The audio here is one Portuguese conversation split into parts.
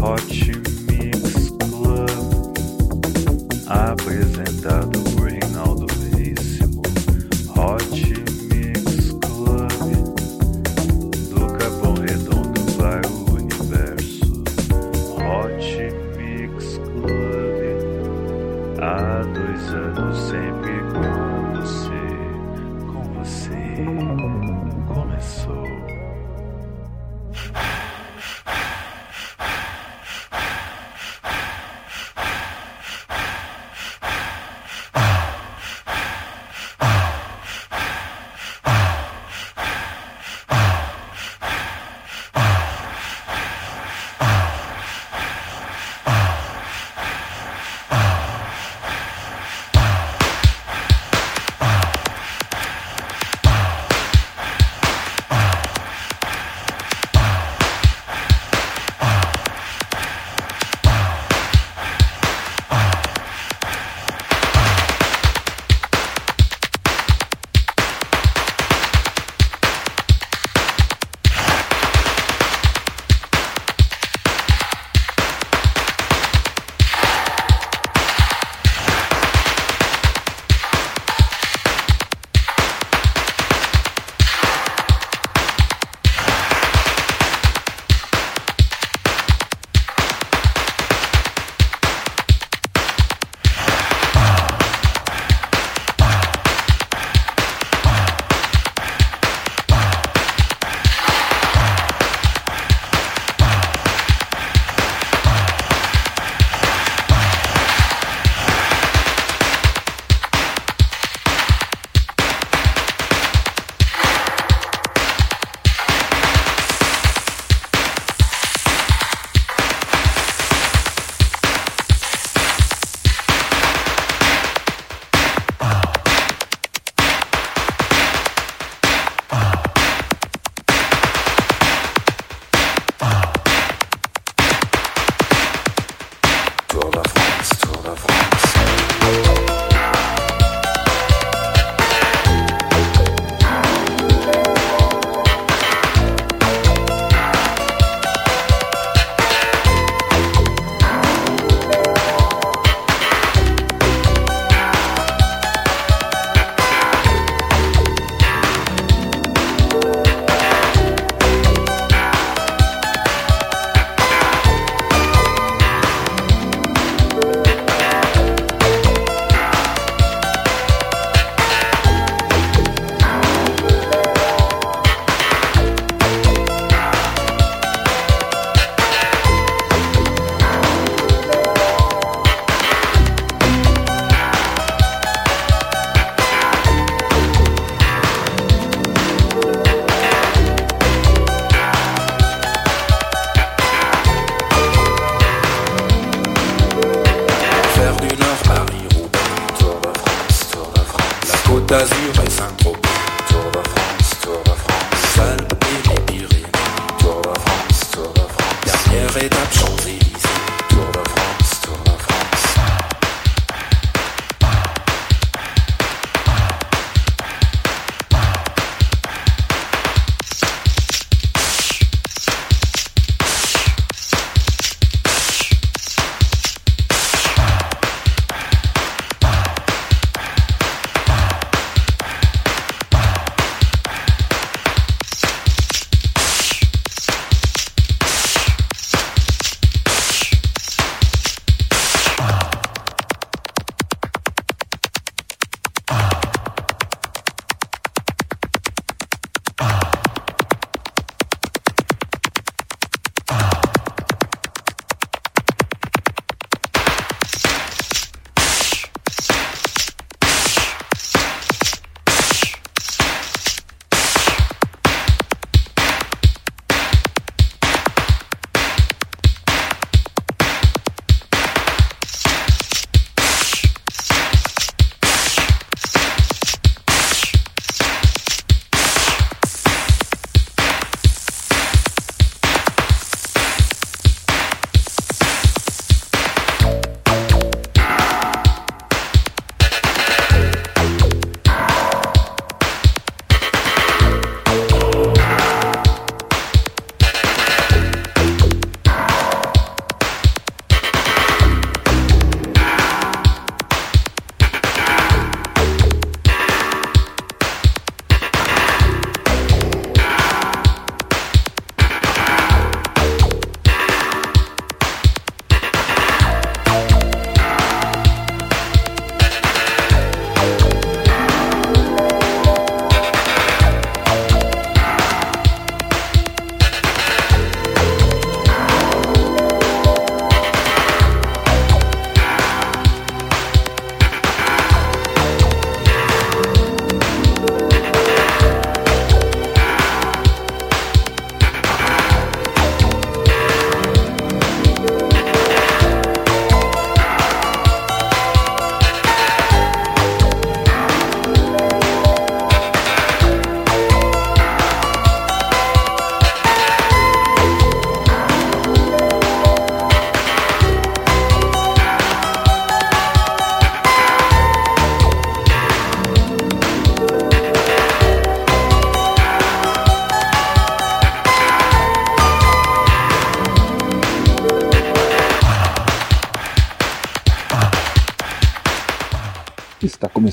Hot Mix Club apresentado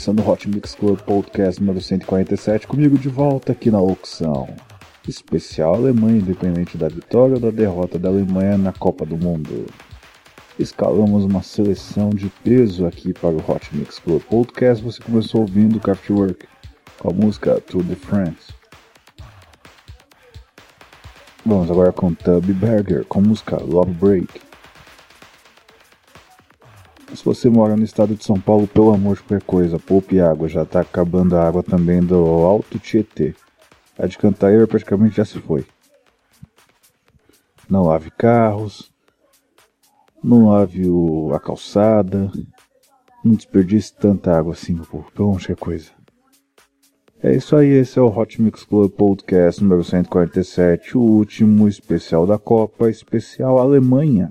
Começando o Hot Mix Club Podcast número 147, comigo de volta aqui na locução. Especial Alemanha, independente da vitória ou da derrota da Alemanha na Copa do Mundo. Escalamos uma seleção de peso aqui para o Hot Mix Club Podcast. Você começou ouvindo Kraftwerk com a música Tour de France. Vamos agora com Tubby Berger com a música Love Break. Se você mora no estado de São Paulo, pelo amor de qualquer coisa, poupe água, já tá acabando a água também do Alto Tietê. A de Cantareira praticamente já se foi. Não lave carros, não lave o, a calçada, não desperdice tanta água assim, meu povo, pelo amor de qualquer coisa. É isso aí, esse é o Hot Mix Club Podcast número 147, o último especial da Copa, especial Alemanha.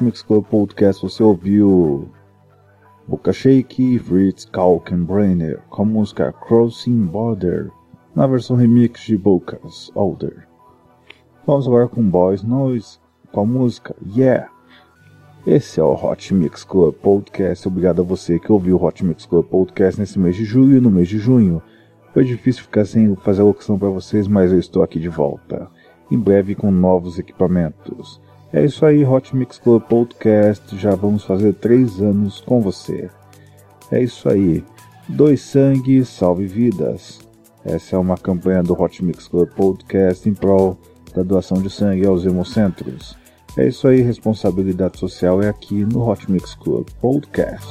Hot Mix Club Podcast você ouviu Boca Shake, Fritz Kalkenbrenner com a música Crossing Border na versão remix de Bocas Older. Vamos agora com Boys Noise com a música Yeah. Esse é o Hot Mix Club Podcast. Obrigado a você que ouviu o Hot Mix Club Podcast nesse mês de julho e no mês de junho. Foi difícil ficar sem fazer a locução para vocês, mas eu estou aqui de volta. Em breve com novos equipamentos. É isso aí, Hot Mix Club Podcast. Já vamos fazer três anos com você. É isso aí. Dois sangue, salve vidas. Essa é uma campanha do Hot Mix Club Podcast em prol da doação de sangue aos hemocentros. É isso aí, responsabilidade social é aqui no Hot Mix Club Podcast.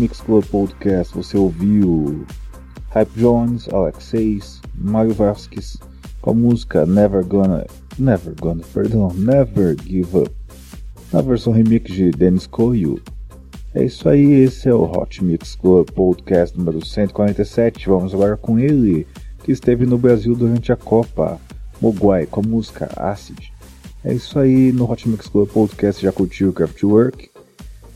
Mix Club Podcast você ouviu Hype Jones, Alexeis, Mario Vasquez com a música Never Gonna, Never Gonna, perdão, Never Give Up, na versão remix de Dennis Coyle. É isso aí, esse é o Hot Mix Club Podcast número 147. Vamos agora com ele, que esteve no Brasil durante a Copa, Mogwai, com a música Acid. É isso aí, no Hot Mix Club Podcast já curtiu Craftwork,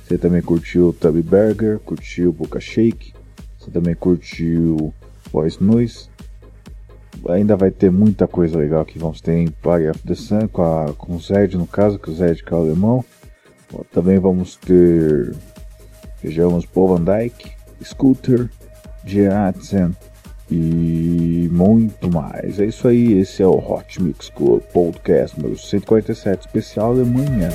você também curtiu Tubby Burger, curtiu Boca Shake, você também curtiu Voice Noise. Ainda vai ter muita coisa legal que vamos ter em Party of the Sun com, a, com o Zed, no caso, que o Zed que é o alemão. Também vamos ter Vejamos Paul Van Dyke, Scooter, Jansen e muito mais. É isso aí, esse é o Hot Mix Club Podcast número 147, especial Alemanha.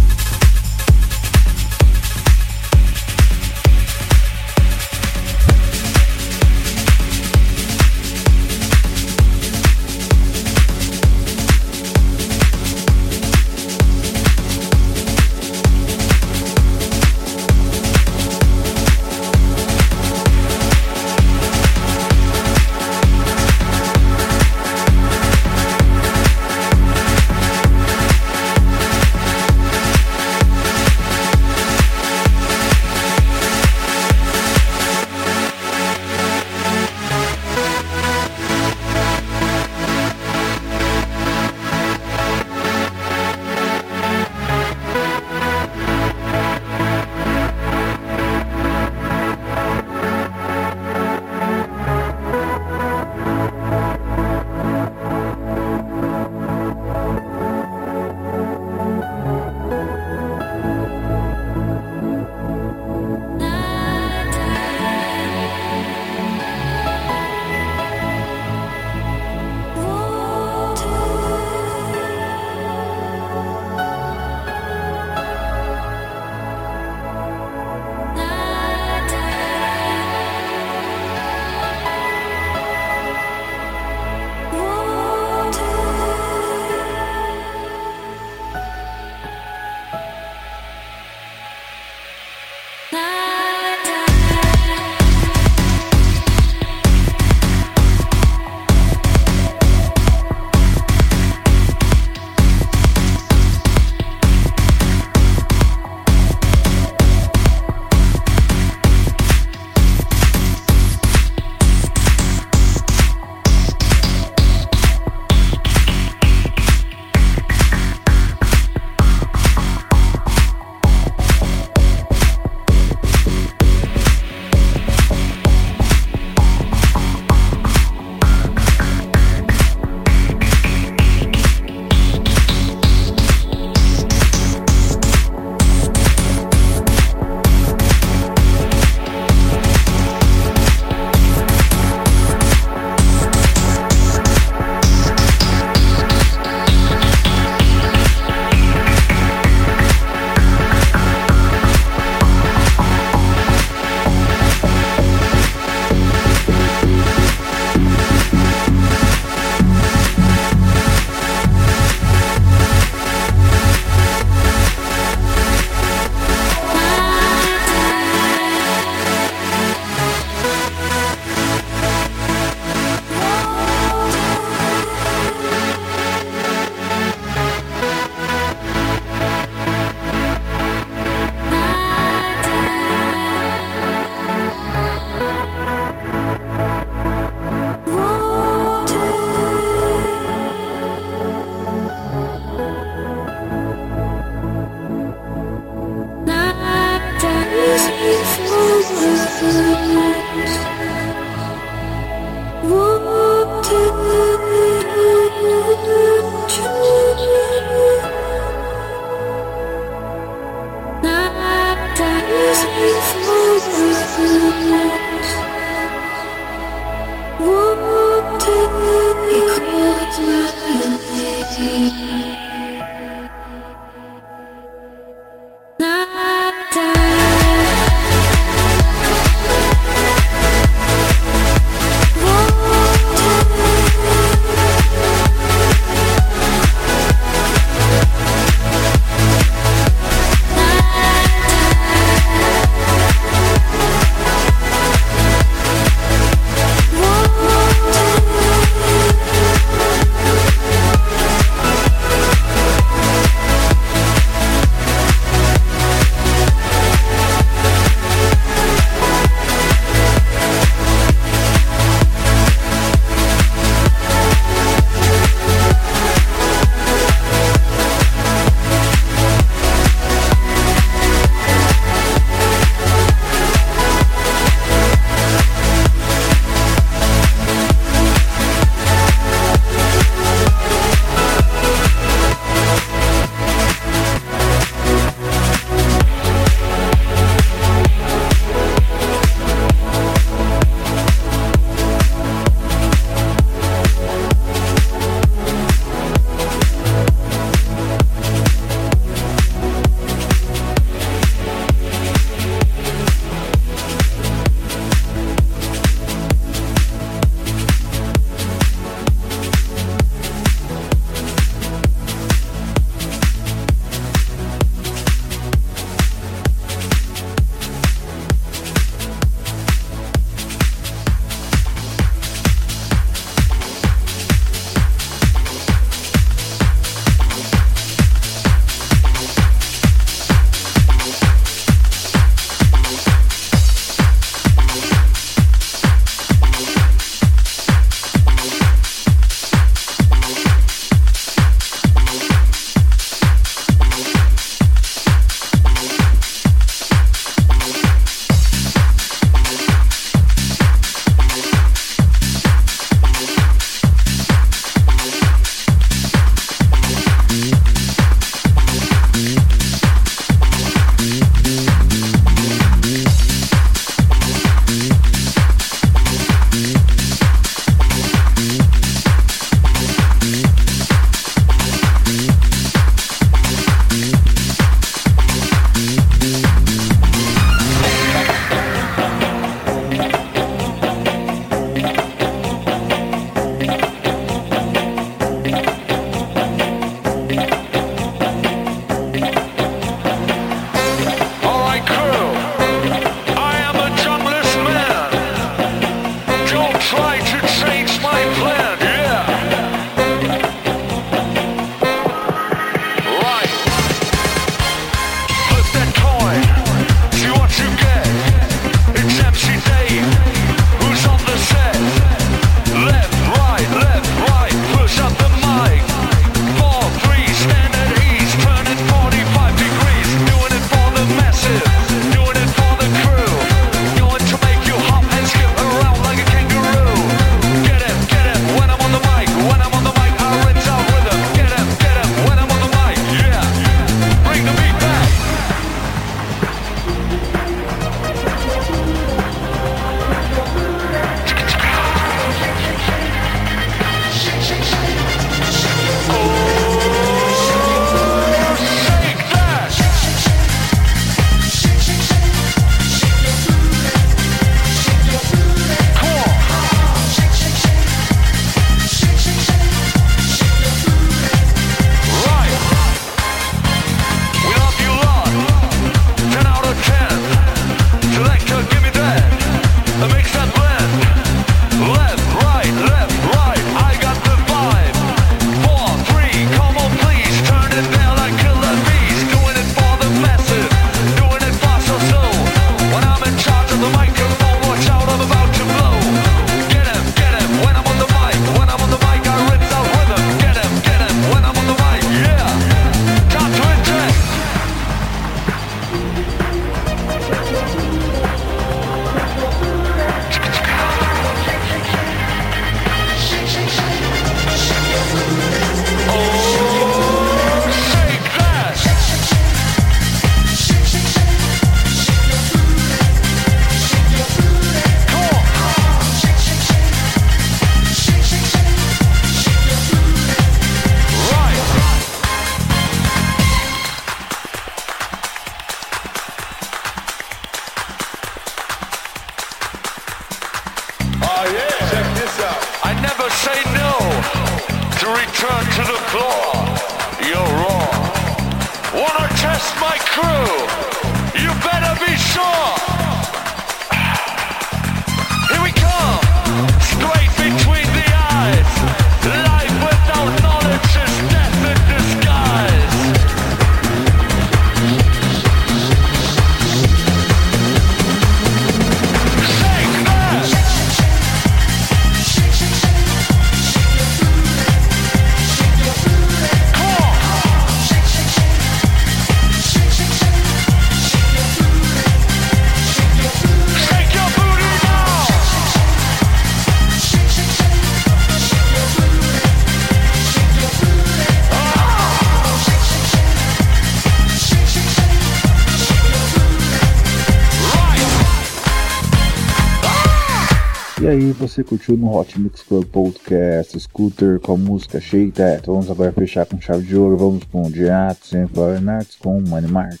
Aí, você curtiu no Hot Mix Club Podcast Scooter com a música Shake That? Vamos agora fechar com chave de ouro, vamos com and Foreign Arts com Money Mark.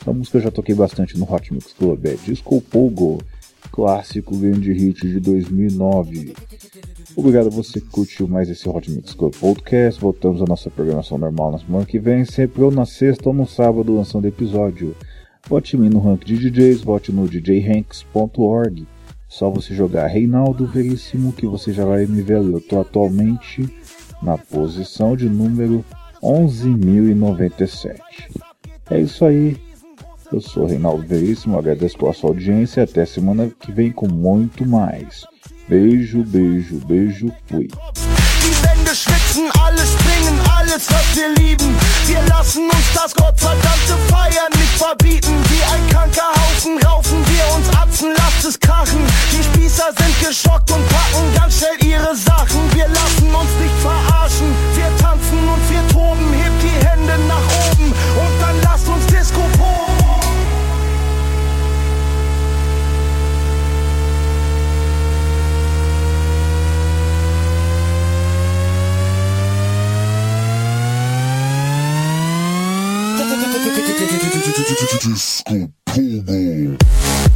Essa música eu já toquei bastante no Hot Mix Club, é Disco Pogo, clássico grande hit de 2009. Obrigado a você que curtiu mais esse Hot Mix Club Podcast. Voltamos à nossa programação normal na semana que vem, sempre ou na sexta ou no sábado lançando episódio. Vote em mim no rank de DJs, vote no djhanks.org. Só você jogar Reinaldo Veríssimo que você já vai me ver. Eu estou atualmente na posição de número 11.097. É isso aí. Eu sou Reinaldo Veríssimo, agradeço pela sua audiência. Até semana que vem com muito mais. Beijo, beijo, beijo, fui. Schwitzen, alle springen, alles was wir lieben. Wir lassen uns das gottverdammte Feiern nicht verbieten. Wie ein kranker Haufen raufen wir uns Atzen, lasst es krachen. Die Spießer sind geschockt und packen ganz schnell ihre Sachen. Wir lassen uns nicht verarschen, wir tanzen und wir toben. Hebt die Hände nach oben und dann lasst uns Disco proben. Disco Pogo. Disco